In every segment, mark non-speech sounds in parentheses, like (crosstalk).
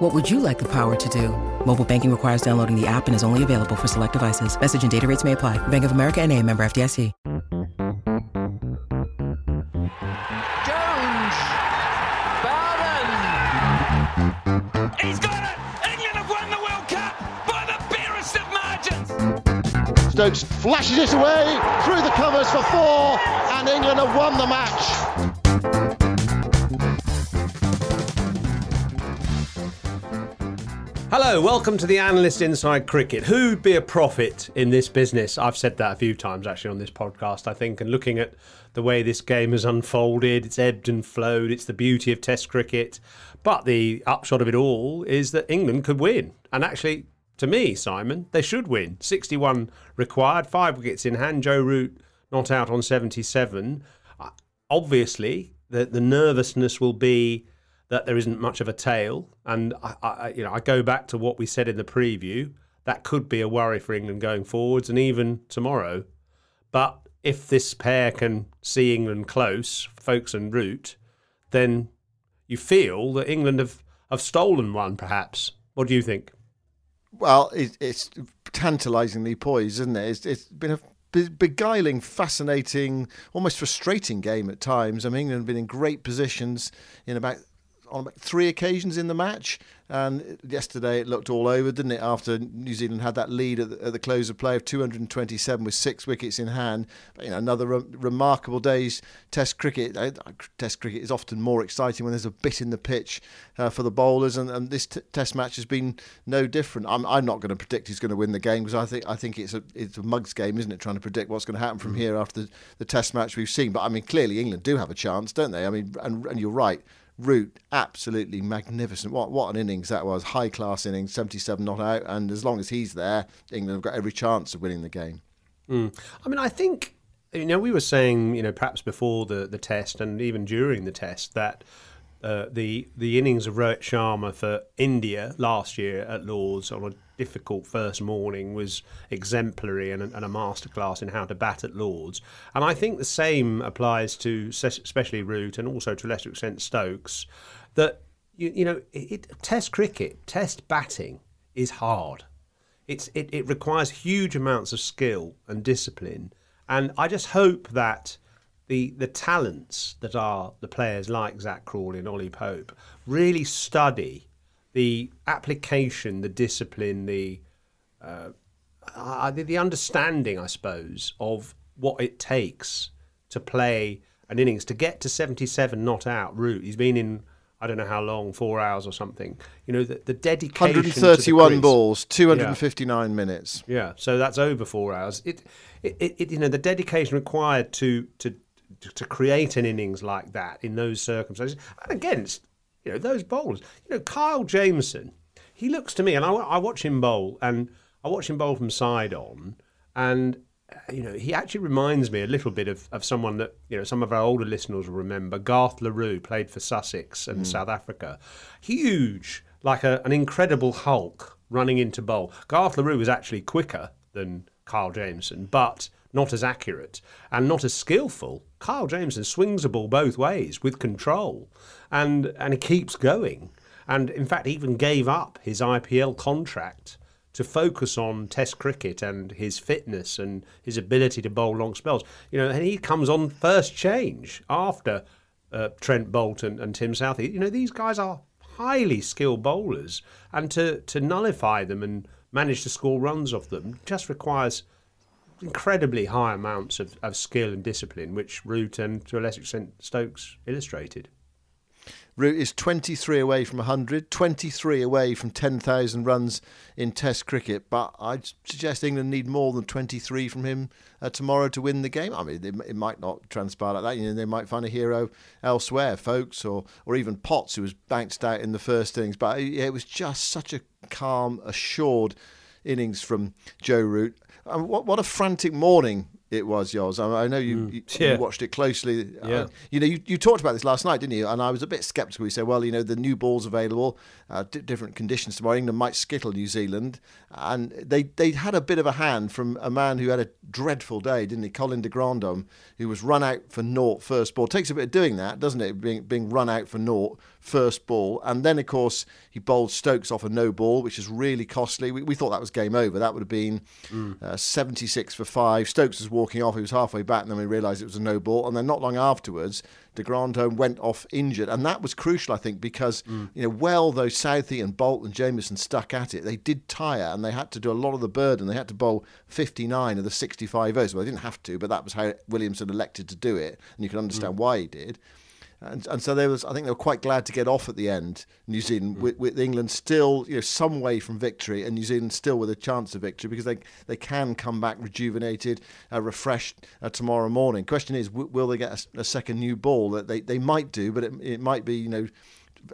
What would you like the power to do? Mobile banking requires downloading the app and is only available for select devices. Message and data rates may apply. Bank of America and a member FDIC. Jones! Bowden! He's got it! England have won the World Cup by the barest of margins! Stokes flashes it away through the covers for four, and England have won the match. Hello, welcome to the Analyst Inside Cricket. Who'd be a prophet in this business? I've said that a few times actually on this podcast, I think, and looking at the way this game has unfolded, it's ebbed and flowed, it's the beauty of Test cricket. But the upshot of it all is that England could win. And actually, to me, Simon, they should win. 61 required, five wickets in hand. Joe Root not out on 77. Uh, Obviously, the, the nervousness will be that there isn't much of a tail. And I, I, you know, I go back to what we said in the preview. That could be a worry for England going forwards, and even tomorrow. But if this pair can see England close, Foakes and Root, then you feel that England have, have stolen one, perhaps. What do you think? Well, it, it's tantalisingly poised, isn't it? It's, it's been a beguiling, fascinating, almost frustrating game at times. I mean, England have been in great positions in about on about three occasions in the match. And yesterday it looked all over, didn't it? After New Zealand had that lead at the, at the close of play of 227 with six wickets in hand. But, you know, another re- remarkable day's Test cricket. Uh, Test cricket is often more exciting when there's a bit in the pitch uh, for the bowlers, and, and this t- Test match has been no different. I'm, I'm not going to predict who's going to win the game because I think I think it's a it's a mugs game, isn't it? Trying to predict what's going to happen from here after the, the Test match we've seen. But I mean, clearly England do have a chance, don't they? I mean, and, and you're right. Root, absolutely magnificent. What what an innings that was. High class innings, 77 not out. And as long as he's there, England have got every chance of winning the game. Mm. I mean, I think, you know, we were saying, you know, perhaps before the, the test and even during the test that uh, the the innings of Rohit Sharma for India last year at Lords on a difficult first morning was exemplary and a, and a masterclass in how to bat at Lords. And I think the same applies to especially Root and also to a lesser extent Stokes. That you, you know, it, it, Test cricket, Test batting is hard. It's it, it requires huge amounts of skill and discipline. And I just hope that the the talents that are the players like Zak Crawley and Ollie Pope really study the application, the discipline, the uh, uh, the, the understanding, I suppose, of what it takes to play an innings to get to 77 not out Root. He's been in I don't know how long, four hours or something. You know, the, the dedication. 131 the balls, 259 yeah. minutes. Yeah, so that's over four hours. It, it, it, you know, the dedication required to to to create an innings like that in those circumstances and against you know those bowlers. You know, Kyle Jamieson, he looks to me, and I, I watch him bowl, and I watch him bowl from side on, and you know, he actually reminds me a little bit of, of someone that, you know, some of our older listeners will remember. Garth Le Roux played for Sussex and mm. South Africa. Huge, like a, an incredible hulk running into bowl. Garth Le Roux was actually quicker than Kyle Jamieson, but not as accurate and not as skillful. Kyle Jamieson swings the ball both ways with control and, and he keeps going. And in fact, even gave up his IPL contract to focus on Test cricket and his fitness and his ability to bowl long spells. You know, and he comes on first change after uh, Trent Boult and Tim Southee. You know, these guys are highly skilled bowlers, and to to nullify them and manage to score runs off them just requires incredibly high amounts of, of skill and discipline, which Root and to a lesser extent Stokes illustrated. Root is 23 away from 100, 23 away from 10,000 runs in Test cricket. But I'd suggest England need more than 23 from him uh, tomorrow to win the game. I mean, it, it, might not transpire like that. You know, they might find a hero elsewhere, Foakes, or or even Potts, who was bounced out in the first innings. But it, it was just such a calm, assured innings from Joe Root. And what, what a frantic morning It was yours. I, I know you, you, Yeah. you watched it closely. Yeah. Uh, you know, you, you talked about this last night, didn't you? And I was a bit sceptical. You said, well, you know, the new ball's available, uh, di different conditions tomorrow. England might skittle New Zealand. And they, they had a bit of a hand from a man who had a dreadful day, didn't he? Colin de Grandhomme, who was run out for naught first ball. takes a bit of doing that, doesn't it? Being, being run out for naught first ball. And then, of course, he bowled Stokes off a no ball, which is really costly. We, we thought that was game over. That would have been uh, 76 for five. Stokes was walking off. He was halfway back, and then we realised it was a no ball. And then not long afterwards, de Grandhomme went off injured. And that was crucial, I think, because, mm. you know, well, though Southee and Boult and Jameson stuck at it, they did tire and they had to do a lot of the burden. They had to bowl 59 of the 65 overs. Well, they didn't have to, but that was how Williamson elected to do it. And you can understand mm. why he did. And, and so there was, I think they were quite glad to get off at the end. New Zealand, with, with England still, you know, some way from victory, and New Zealand still with a chance of victory because they they can come back rejuvenated, uh, refreshed uh, tomorrow morning. Question is, w- will they get a, a second new ball? That they, they might do, but it, it might be, you know,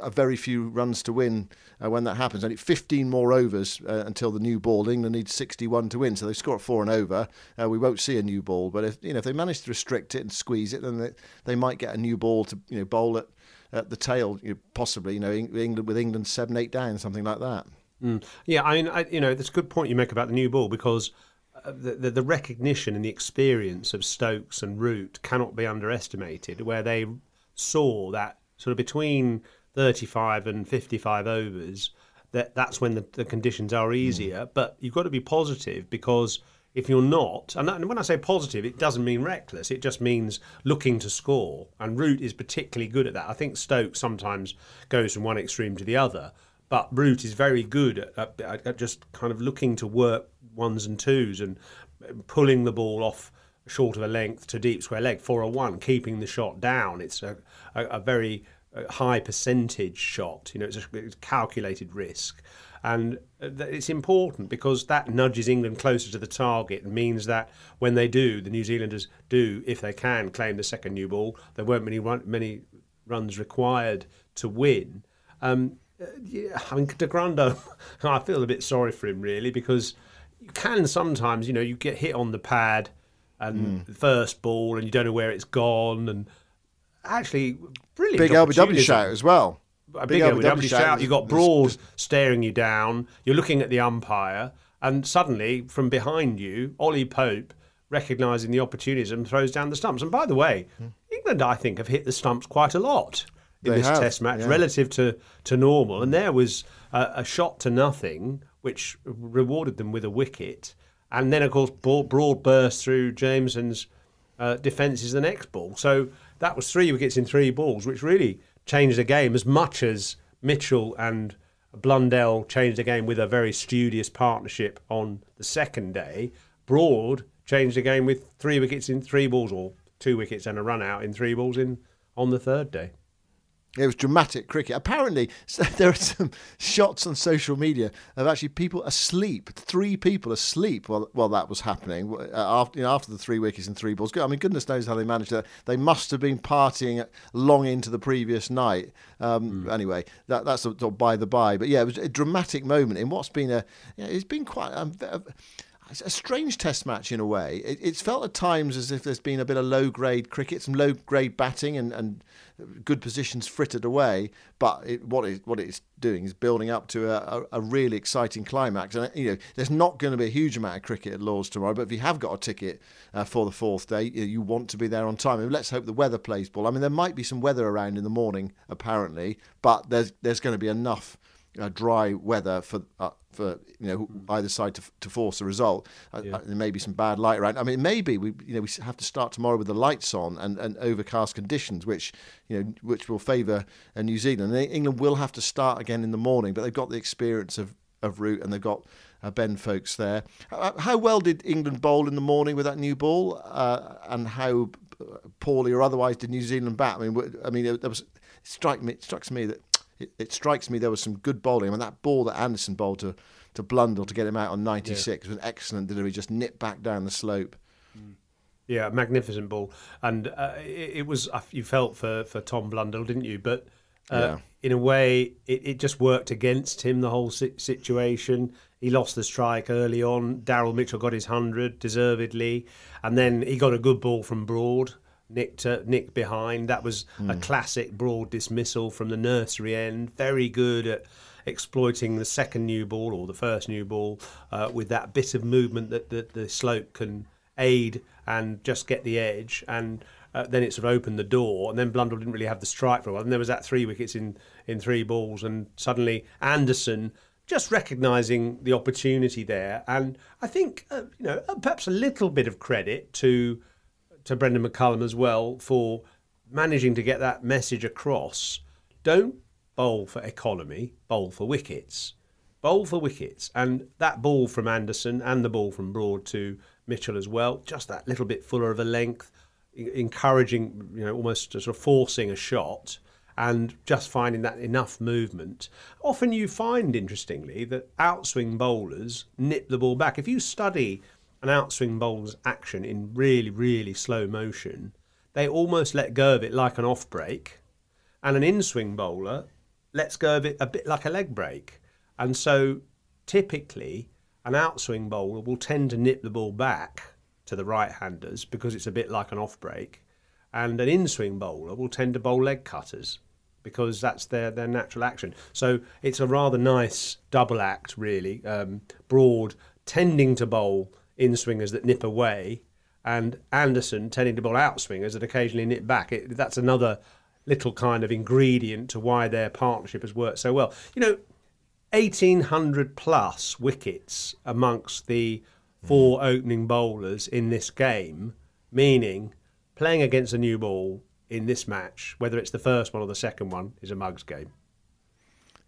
a very few runs to win uh, when that happens. Only 15 more overs uh, until the new ball. England needs 61 to win, so they score at four and over. Uh, we won't see a new ball, but if you know if they manage to restrict it and squeeze it, then they, they might get a new ball to you know bowl at, at the tail, you know, possibly. You know, England with England seven eight down, something like that. Yeah, I mean, I, you know, that's a good point you make about the new ball because uh, the, the, the recognition and the experience of Stokes and Root cannot be underestimated, where they saw that sort of between 35 and 55 overs, that that's when the, the conditions are hmm. easier. But you've got to be positive because if you're not, and that- and when I say positive, it doesn't mean reckless. It just means looking to score. And Root is particularly good at that. I think Stokes sometimes goes from one extreme to the other, but Root is very good at, at, at just kind of looking to work ones and twos and pulling the ball off short of a length to deep square leg for a one, keeping the shot down. It's a, a, a very high percentage shot. You know, it's a, it's a calculated risk. And uh, it's important because that nudges England closer to the target and means that when they do, the New Zealanders do, if they can, claim the second new ball, there weren't many run, many runs required to win. Um, uh, yeah, I mean, De Grandhomme, (laughs) I feel a bit sorry for him really because you can sometimes, you know, you get hit on the pad and the first ball and you don't know where it's gone and actually brilliant Big LBW shout as well. A big, LBW, shout. You got Broad staring you down. You're looking at the umpire, and suddenly from behind you, Ollie Pope, recognising the opportunism, throws down the stumps. And by the way, England, I think, have hit the stumps quite a lot in They this have, Test match yeah. relative to to normal. And there was a, a shot to nothing, which rewarded them with a wicket. And then, of course, Broad, Broad burst through Jamieson's uh, defences the next ball. So that was three wickets in three balls, which really changed the game as much as Mitchell and Blundell changed the game with a very studious partnership on the second day. Broad changed the game with three wickets in three balls, or two wickets and a run out in three balls in on the third day. It was dramatic cricket. Apparently, (laughs) there are some shots on social media of actually people asleep, three people asleep while, while that was happening. uh, After, you know, after the three wickets and three balls. I mean, goodness knows how they managed that. They must have been partying long into the previous night. Um, Anyway, that, that's sort of by the by. But yeah, it was a dramatic moment in what's been a. You know, it's been quite. A, a, it's a strange test match in a way. It, it's felt at times as if there's been a bit of low grade cricket, some low grade batting, and, and good positions frittered away. But it, what it what it's doing is building up to a, a, a really exciting climax. And you know, there's not going to be a huge amount of cricket at Lords tomorrow. But if you have got a ticket uh, for the fourth day, you, you want to be there on time. Let's hope the weather plays ball. I mean, there might be some weather around in the morning, apparently, but there's there's going to be enough uh, dry weather for uh, for you know either side to, to force a result. Uh, uh, there may be some bad light around. I mean, maybe we you know we have to start tomorrow with the lights on and, and overcast conditions, which you know which will favour uh, New Zealand. And England will have to start again in the morning, but they've got the experience of of Root and they've got. Uh, ben Foakes there. How well did England bowl in the morning with that new ball, uh, and how poorly or otherwise did New Zealand bat? I mean, I mean, there was. It strike me. It strikes me that it, it strikes me there was some good bowling. I mean, that ball that Anderson bowled to, to Blundell to get him out on 96 was an excellent delivery, just nipped back down the slope. Yeah, magnificent ball, and uh, it, it was you felt for for Tom Blundell, didn't you? But Uh, Yeah. In a way, it, it just worked against him, the whole situation. He lost the strike early on. Daryl Mitchell got his 100, deservedly. And then he got a good ball from Broad, nicked, uh, nicked behind. That was a classic Broad dismissal from the nursery end. Very good at exploiting the second new ball or the first new ball uh, with that bit of movement that, that the slope can aid and just get the edge. And uh, then it sort of opened the door. And then Blundell didn't really have the strike for a while. And there was that three wickets in, in three balls. And suddenly Anderson just recognising the opportunity there. And I think, uh, you know, uh, perhaps a little bit of credit to to Brendon McCullum as well for managing to get that message across. Don't bowl for economy, bowl for wickets. Bowl for wickets. And that ball from Anderson and the ball from Broad to Mitchell as well, just that little bit fuller of a length, encouraging, you know, almost sort of forcing a shot and just finding that enough movement. Often you find, interestingly, that outswing bowlers nip the ball back. If you study an outswing bowler's action in really, really slow motion, they almost let go of it like an off break, and an in swing bowler lets go of it a bit like a leg break. And so typically, an outswing bowler will tend to nip the ball back to the right handers because it's a bit like an off break, and an in swing bowler will tend to bowl leg cutters because that's their, their natural action. So it's a rather nice double act, really. Um, broad tending to bowl in swingers that nip away, and Anderson tending to bowl out swingers that occasionally nip back. It, that's another little kind of ingredient to why their partnership has worked so well. You know, 1800 plus wickets amongst the four mm. opening bowlers in this game, meaning playing against a new ball in this match, whether it's the first one or the second one, is a mugs game.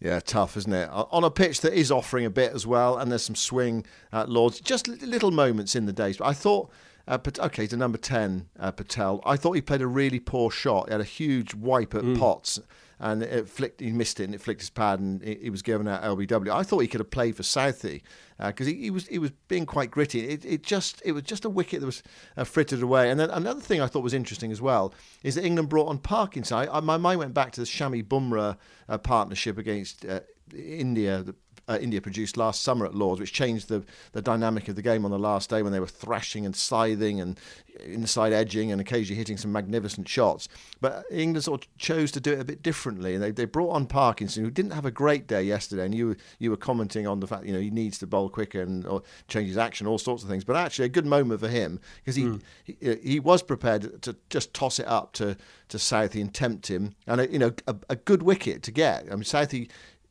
Yeah, tough, isn't it? On a pitch that is offering a bit as well, and there's some swing at Lords. Just little moments in the days. But I thought, uh, okay, to number 10, uh, Patel, I thought he played a really poor shot. He had a huge wipe at Potts, and it flicked, he missed it, and it flicked his pad, and he he was given out LBW. I thought he could have played for Southee because he, he was he was being quite gritty. It, it just it was just a wicket that was uh, frittered away. And then another thing I thought was interesting as well is that England brought on Parkinson. I, I, my mind went back to the Shami Bumrah uh, partnership against uh, India. The, uh, India produced last summer at Lords, which changed the, the dynamic of the game on the last day when they were thrashing and scything and inside edging and occasionally hitting some magnificent shots. But England sort of chose to do it a bit differently. And they, they brought on Parkinson, who didn't have a great day yesterday. And you were, you were commenting on the fact you know he needs to bowl quicker and or change his action, all sorts of things. But actually, a good moment for him because he, he he was prepared to just toss it up to to Southee and tempt him, and a, you know a, a good wicket to get. I mean Southee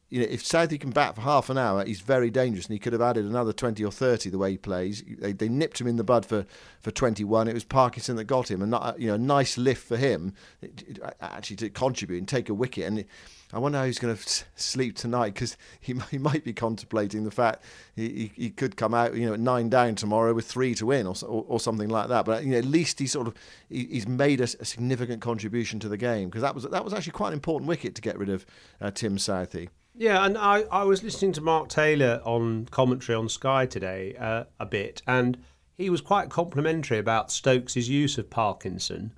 you know, if Southee can bat for half an hour, he's very dangerous, and he could have added another twenty or thirty the way he plays. They, they nipped him in the bud for, for twenty one. It was Parkinson that got him, and not, you know, a nice lift for him actually to contribute and take a wicket. And I wonder how he's going to sleep tonight because (laughs) he he might be contemplating the fact he, he, he could come out, you know, at nine down tomorrow with three to win or or, or something like that. But you know, at least he sort of he, he's made a, a significant contribution to the game because that was that was actually quite an important wicket to get rid of uh, Tim Southee. Yeah, and I, I was listening to Mark Taylor on commentary on Sky today uh, a bit, and he was quite complimentary about Stokes' use of Parkinson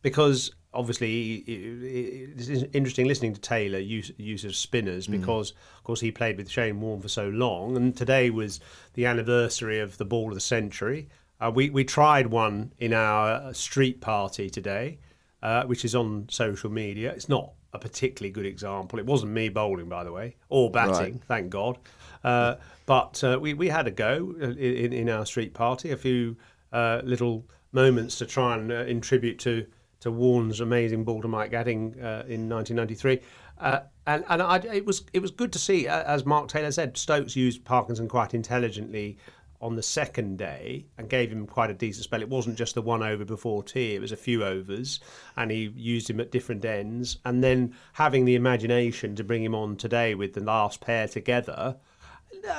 because obviously it's interesting listening to Taylor use use of spinners because of course he played with Shane Warne for so long, and today was the anniversary of the ball of the century. Uh, we we tried one in our street party today, uh, which is on social media. It's not a particularly good example. It wasn't me bowling, by the way, or batting, Right. thank God. Uh, but uh, we, we had a go in, in our street party, a few uh, little moments to try and uh, in tribute to, to Warne's amazing ball to Mike Gatting uh, in 1993. Uh, and and I, it was it was good to see, uh, as Mark Taylor said, Stokes used Parkinson quite intelligently on the second day and gave him quite a decent spell. It wasn't just the one over before tea, it was a few overs, and he used him at different ends. And then having the imagination to bring him on today with the last pair together,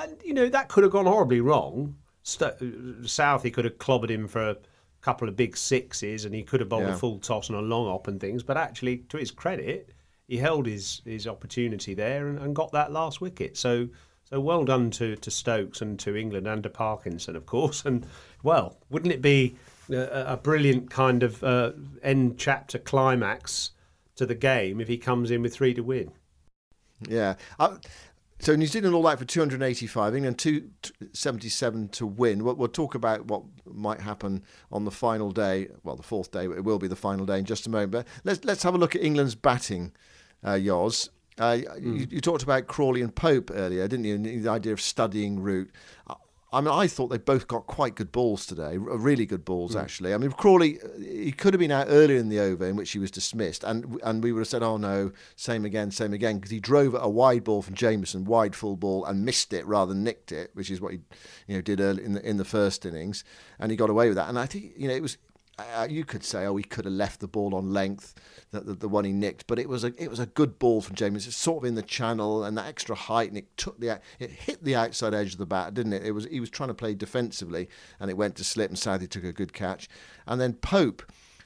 and, you know, that could have gone horribly wrong. St- uh, South, he could have clobbered him for a couple of big sixes and he could have bowled Yeah. a full toss and a long op and things, but actually, to his credit, he held his, his opportunity there and, and got that last wicket. So so well done to, to Stokes and to England and to Parkinson, of course. And well, wouldn't it be a, a brilliant kind of uh, end chapter climax to the game if he comes in with three to win. Yeah. Uh, so New Zealand all out for 285, England 277 to win. We'll, we'll, talk about what might happen on the final day. Well, the fourth day, it will be the final day in just a moment. But let's let's have a look at England's batting, uh, Yoz. Uh, mm. you, you, talked about Crawley and Pope earlier, didn't you? the idea of studying Root. I mean, I thought they both got quite good balls today, really good balls mm. actually. I mean, Crawley, he could have been out earlier in the over in which he was dismissed, and and we would have said, oh no, same again, same again, because he drove a wide ball from Jamieson, wide full ball, and missed it rather than nicked it, which is what he, you know, did early in the in the first innings, and he got away with that. And I think you know it was uh, you could say, oh, he could have left the ball on length, the, the, the, one he nicked, but it was a it was a good ball from James. It's sort of in the channel and that extra height, and it took the it hit the outside edge of the bat, didn't it? It was he was trying to play defensively, and it went to slip, and Southee took a good catch, and then Pope.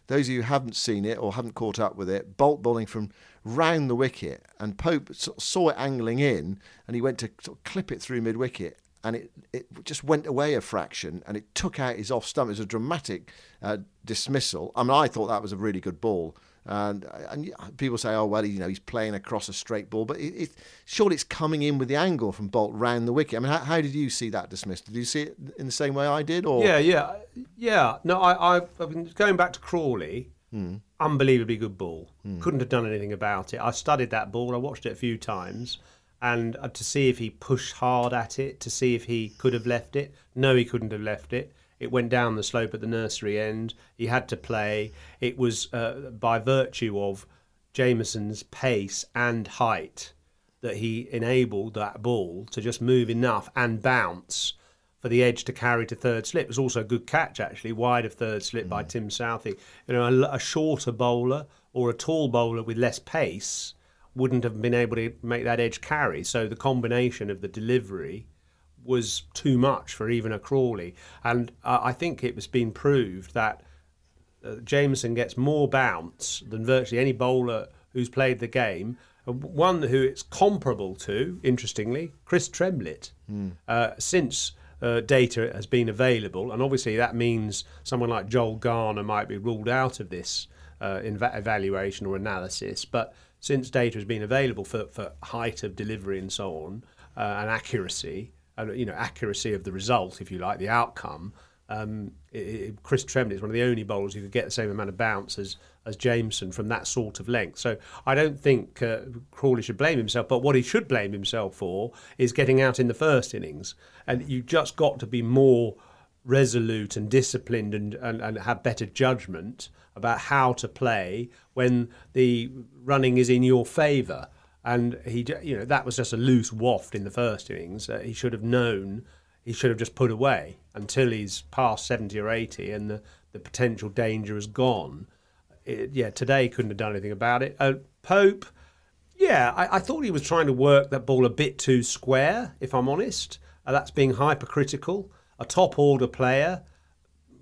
Those of you who haven't seen it or haven't caught up with it, Boult bowling from round the wicket, and Pope saw it angling in, and he went to sort of clip it through mid wicket, and it, it just went away a fraction and it took out his off stump. It was a dramatic uh, dismissal. I mean, I thought that was a really good ball. And, and people say, oh, well, you know, he's playing across a straight ball, but it, it, surely it's coming in with the angle from Boult round the wicket. I mean, how, how, did you see that dismissed? Did you see it in the same way I did? Or Yeah, yeah. Yeah. No, I, I've been going back to Crawley. Mm. Unbelievably good ball. Mm. Couldn't have done anything about it. I studied that ball. I watched it a few times and uh, to see if he pushed hard at it, to see if he could have left it. No, he couldn't have left it. It went down the slope at the nursery end. He had to play. It was uh, by virtue of Jamieson's pace and height that he enabled that ball to just move enough and bounce for the edge to carry to third slip. It was also a good catch, actually, wide of third slip mm. by Tim Southee. You know, a, a shorter bowler or a tall bowler with less pace wouldn't have been able to make that edge carry. So the combination of the delivery was too much for even a Crawley. And uh, I think it was been proved that uh, Jamieson gets more bounce than virtually any bowler who's played the game. One who it's comparable to, interestingly, Chris Tremlett, mm. uh, since uh, data has been available. And obviously, that means someone like Joel Garner might be ruled out of this uh, evaluation or analysis. But since data has been available for, for height of delivery and so on, uh, and accuracy, uh, you know, accuracy of the result, if you like, the outcome. Um, it, it, Chris Tremlett is one of the only bowlers who could get the same amount of bounce as, as Jamieson from that sort of length. So I don't think uh, Crawley should blame himself, but what he should blame himself for is getting out in the first innings. And you just got to be more resolute and disciplined and, and, and have better judgment about how to play when the running is in your favour. And he, you know, that was just a loose waft in the first innings. Uh, he should have known. He should have just put away until he's past seventy or eighty, and the, the potential danger is gone. It, yeah, today couldn't have done anything about it. Uh, Pope, yeah, I, I, thought he was trying to work that ball a bit too square. If I'm honest, uh, that's being hypercritical. A top order player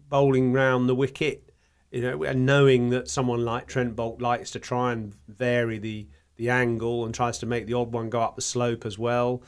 bowling round the wicket you know, and knowing that someone like Trent Boult likes to try and vary the the angle and tries to make the odd one go up the slope as well.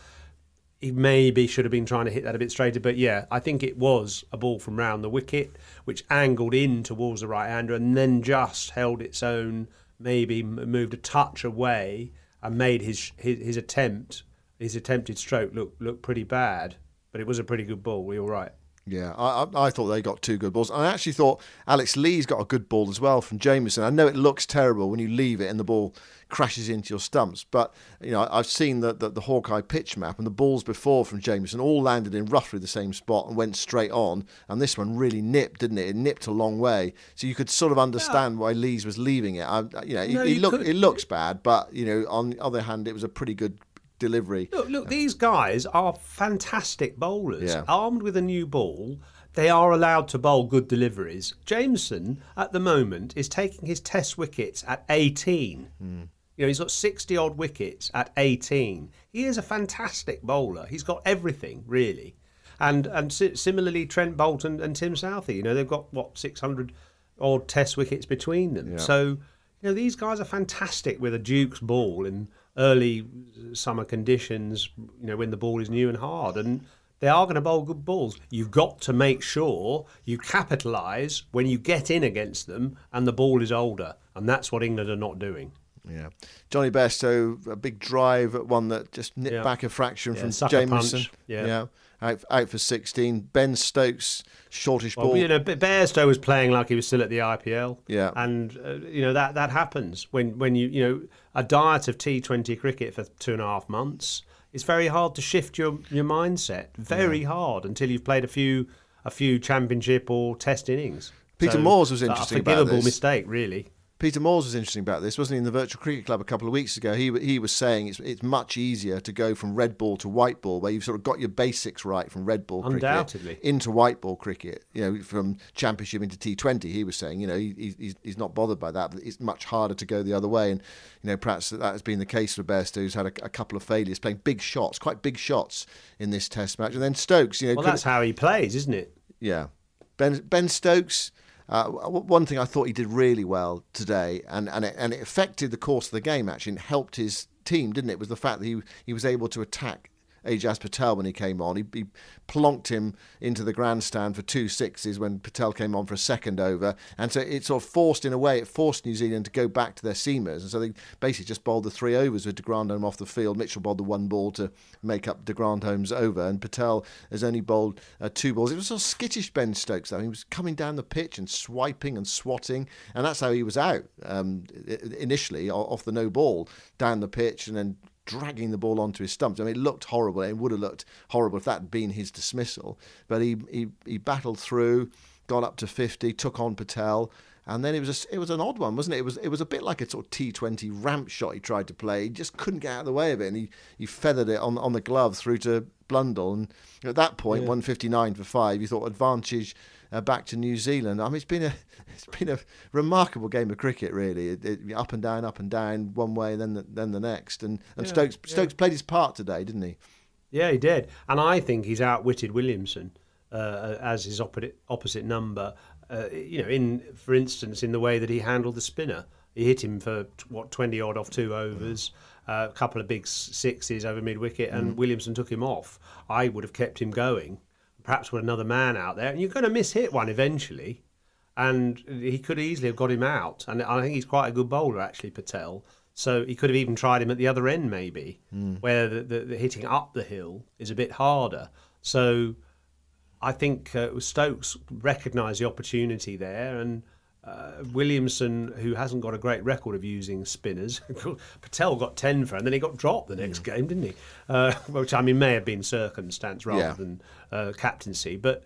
He maybe should have been trying to hit that a bit straighter, but yeah, I think it was a ball from round the wicket, which angled in towards the right hander and then just held its own, maybe moved a touch away and made his, his, his attempt, his attempted stroke look look pretty bad. But it was a pretty good ball. We all right? Yeah, I, I thought they got two good balls. I actually thought Alex Lees got a good ball as well from Jamieson. I know it looks terrible when you leave it and the ball crashes into your stumps, but you know I've seen the, the, the Hawkeye pitch map and the balls before from Jamieson all landed in roughly the same spot and went straight on. And this one really nipped, didn't it? It nipped a long way, so you could sort of understand yeah. why Lees was leaving it. I, you know, no, it, it, look, it looks bad, but you know on the other hand, it was a pretty good delivery. Look, look, these guys are fantastic bowlers. Yeah. Armed with a new ball, they are allowed to bowl good deliveries. Jamieson, at the moment, is taking his test wickets at 18. Mm. You know, he's got 60 odd wickets at 18. He is a fantastic bowler. He's got everything, really. And and similarly, Trent Bolton and Tim Southee, you know, they've got, what, 600 odd test wickets between them. Yeah. So, you know, these guys are fantastic with a Duke's ball in early summer conditions, you know, when the ball is new and hard. And they are going to bowl good balls. You've got to make sure you capitalise when you get in against them and the ball is older. And that's what England are not doing. Yeah, Jonny Bairstow, a big drive, at one that just nipped Yeah. back a fraction Yeah, from Jamieson. punch. Yeah. Out, out for 16. Ben Stokes, shortish Well, ball. you know, Ba- Bairstow was playing like he was still at the IPL. Yeah. and uh, you know that that happens when when you you know a diet of T20 cricket for two and a half months. It's very hard to shift your your mindset. Very hard until you've played a few a few championship or test innings. Peter Moores was a interesting about forgivable mistake, really. Peter Moores was interesting about this, wasn't he? In the Virtual Cricket Club a couple of weeks ago, he he was saying it's it's much easier to go from red ball to white ball, where you've sort of got your basics right from red ball Undoubtedly. cricket into white ball cricket. You know, from Championship into T20. He was saying, you know, he, he's he's not bothered by that. But it's much harder to go the other way, and you know, perhaps that has been the case for Bairstow, who's had a, a couple of failures, playing big shots, quite big shots in this Test match, and then Stokes, you know, Well, that's how he plays, isn't it? yeah, Ben Ben Stokes. Uh, one thing I thought he did really well today, and and it, and it affected the course of the game actually, and helped his team, didn't it? Was the fact that he he was able to attack Ajaz Patel when he came on. He, he plonked him into the grandstand for two sixes when Patel came on for a second over, and so it sort of forced, in a way, it forced New Zealand to go back to their seamers, and so they basically just bowled the three overs with De Grandhomme off the field. Mitchell bowled the one ball to make up De Grandhomme's over, and Patel has only bowled uh, two balls. It was sort of skittish Ben Stokes though. He was coming down the pitch and swiping and swatting, and that's how he was out um, initially off the no ball down the pitch, and then dragging the ball onto his stumps. I mean, it looked horrible. It would have looked horrible if that had been his dismissal. But he he, he battled through, got up to 50, took on Patel. And then it was a, it was an odd one, wasn't it? It was it was a bit like a sort of T20 ramp shot he tried to play. He just couldn't get out of the way of it, and he, he feathered it on on the glove through to Blundell. And at that point, 159 for five, you thought advantage uh, back to New Zealand. I mean, it's been a (laughs) it's been a remarkable game of cricket, really. It, it, up and down, up and down, one way, then the, then the next. And and Stokes Stokes played his part today, didn't he? Yeah, he did, and I think he's outwitted Williamson uh, as his opposite opposite number. Uh, you know, in for instance, in the way that he handled the spinner, he hit him for what twenty odd off two overs, uh, a couple of big sixes over mid wicket, and Williamson took him off. I would have kept him going, perhaps with another man out there, and you're going to miss hit one eventually. And he could easily have got him out, and I think he's quite a good bowler actually, Patel. So he could have even tried him at the other end, maybe, where the, the, the hitting up the hill is a bit harder. So I think uh, Stokes recognised the opportunity there, and uh, Williamson, who hasn't got a great record of using spinners, (laughs) Patel got ten for, and then he got dropped the next game, didn't he? Uh, (laughs) which I mean may have been circumstance rather Yeah. than uh, captaincy, but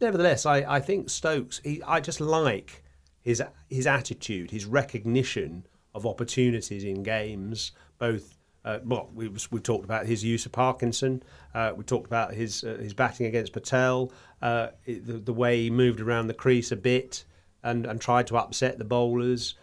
nevertheless, I, I think Stokes. He, I just like his his attitude, his recognition of opportunities in games. Both, uh, well, we we talked about his use of Parkinson. Uh, we talked about his uh, his batting against Patel. Uh, the, the way he moved around the crease a bit and and tried to upset the bowlers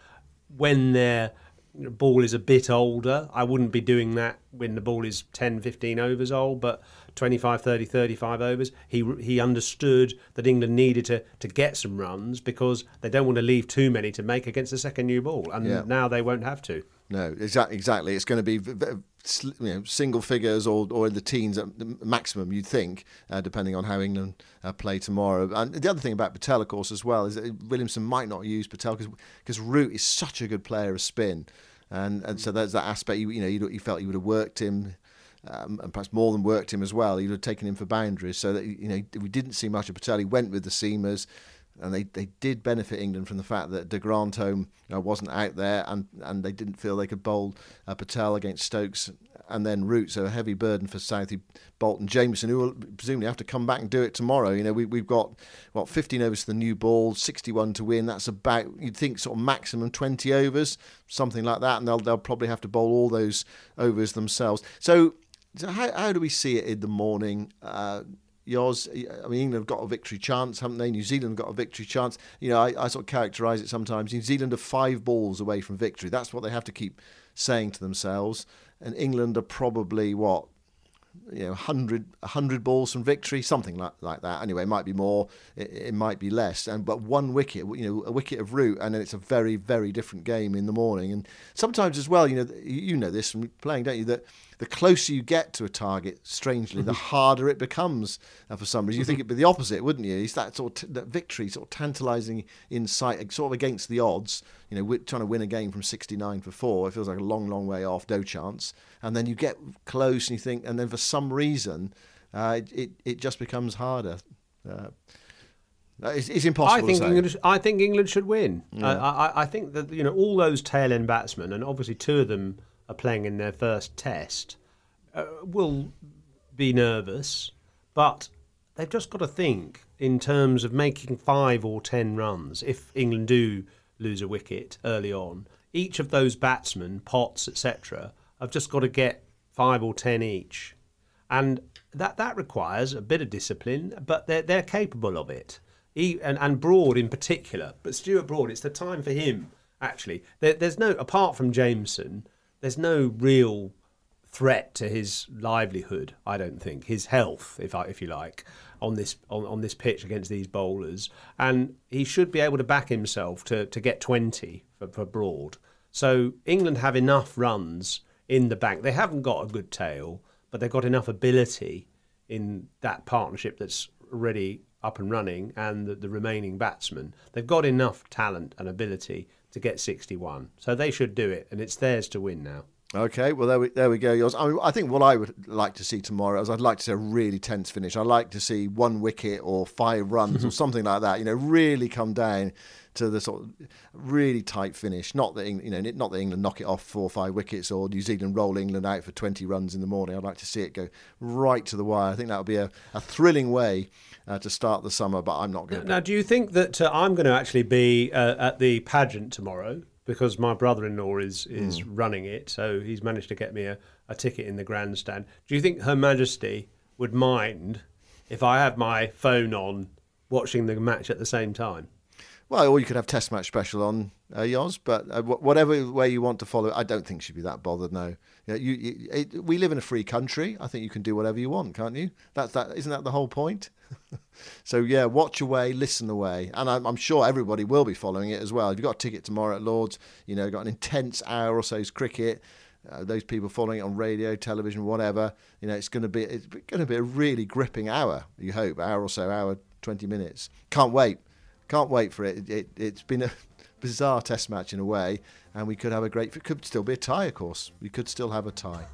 when their ball is a bit older. I wouldn't be doing that when the ball is 10, 15 overs old, but 25, 30, 35 overs. He he understood that England needed to, to get some runs because they don't want to leave too many to make against the second new ball, and Yeah. now they won't have to. No, exactly. Exactly. It's going to be you know single figures or or in the teens at the maximum. You'd think, uh, depending on how England uh, play tomorrow. And the other thing about Patel, of course, as well, is that Williamson might not use Patel because Root is such a good player of spin, and and so there's that aspect. You, you know, you, you felt you would have worked him. Um, and perhaps more than worked him as well. You'd have taken him for boundaries, so that you know we didn't see much of Patel. He went with the seamers, and they, they did benefit England from the fact that De Grandhomme uh, wasn't out there, and, and they didn't feel they could bowl uh, Patel against Stokes and then Root. So a heavy burden for Southee, Bolton, Jamieson, who will presumably have to come back and do it tomorrow. You know, we, we've got what 15 overs to the new ball, 61 to win. That's about you'd think sort of maximum 20 overs, something like that, and they'll they'll probably have to bowl all those overs themselves. So. So how, how do we see it in the morning? Uh, Yoz, I mean, England have got a victory chance, haven't they? New Zealand have got a victory chance. You know, I, I sort of characterise it sometimes. New Zealand are five balls away from victory. That's what they have to keep saying to themselves. And England are probably, what, you know, 100, 100 balls from victory, something like, like that. Anyway, it might be more, it, it might be less. And But one wicket, you know, a wicket of Root, and then it's a very, very different game in the morning. And sometimes as well, you know, you know this from playing, don't you, that the closer you get to a target, strangely, the harder it becomes uh, for some reason. You think it'd be the opposite, wouldn't you? It's that sort of t- that victory, sort of tantalising insight, sort of against the odds. You know, we're trying to win a game from 69 for four, it feels like a long, long way off, no chance. And then you get close and you think, and then for some reason, uh, it, it, it just becomes harder. Uh, it's, it's, impossible. I think England. I think England should win. Yeah. I, I, I, think that you know all those tail end batsmen, and obviously two of them are playing in their first test, uh, will be nervous, but they've just got to think in terms of making five or ten runs. If England do lose a wicket early on, each of those batsmen, Potts, etc., have just got to get five or ten each, and that that requires a bit of discipline, but they're they're capable of it he, and, and Broad in particular, but Stuart Broad, it's the time for him, actually. There, there's no, apart from Jamieson, there's no real threat to his livelihood, I don't think, his health, if I, if you like, on this on, on this pitch against these bowlers. And he should be able to back himself to, to get 20 for, for Broad. So England have enough runs in the bank. They haven't got a good tail, but they've got enough ability in that partnership that's already up and running and the, the remaining batsmen, they've got enough talent and ability to get 61. So they should do it, and it's theirs to win now. Okay, well there we there we go. Yoz. I, mean, I think what I would like to see tomorrow is I'd like to see a really tense finish. I'd like to see one wicket or five runs or (laughs) something like that. You know, really come down to the sort of really tight finish. Not that you know, not that England knock it off four or five wickets or New Zealand roll England out for twenty runs in the morning. I'd like to see it go right to the wire. I think that would be a, a thrilling way uh, to start the summer. But I'm not going. to. Now, do you think that uh, I'm going to actually be uh, at the pageant tomorrow? because my brother-in-law is is mm. running it, so he's managed to get me a, a ticket in the grandstand. Do you think Her Majesty would mind if I have my phone on watching the match at the same time? Well, or you could have Test match special on uh, Yoz, but uh, whatever way you want to follow, I don't think she'd be that bothered. No, you, know, you, you it, we live in a free country. I think you can do whatever you want, can't you? That's that. Isn't that the whole point? (laughs) so yeah, watch away, listen away, and I'm, I'm, sure everybody will be following it as well. If you've got a ticket tomorrow at Lords, you know, got an intense hour or so's cricket. Uh, those people following it on radio, television, whatever, you know, it's going to be it's going to be a really gripping hour. You hope hour or so, hour twenty minutes. Can't wait, can't wait for it. it, it has been a (laughs) bizarre Test match in a way, and we could have a great. It could still be a tie, of course. We could still have a tie.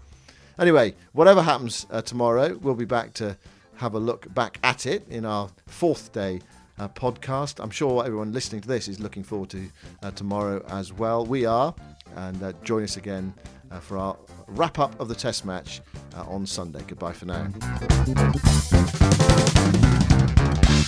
Anyway, whatever happens uh, tomorrow, we'll be back to have a look back at it in our fourth day uh, podcast. I'm sure everyone listening to this is looking forward to uh, tomorrow as well. We are, and uh, join us again uh, for our wrap up of the Test match uh, on Sunday. Goodbye for now.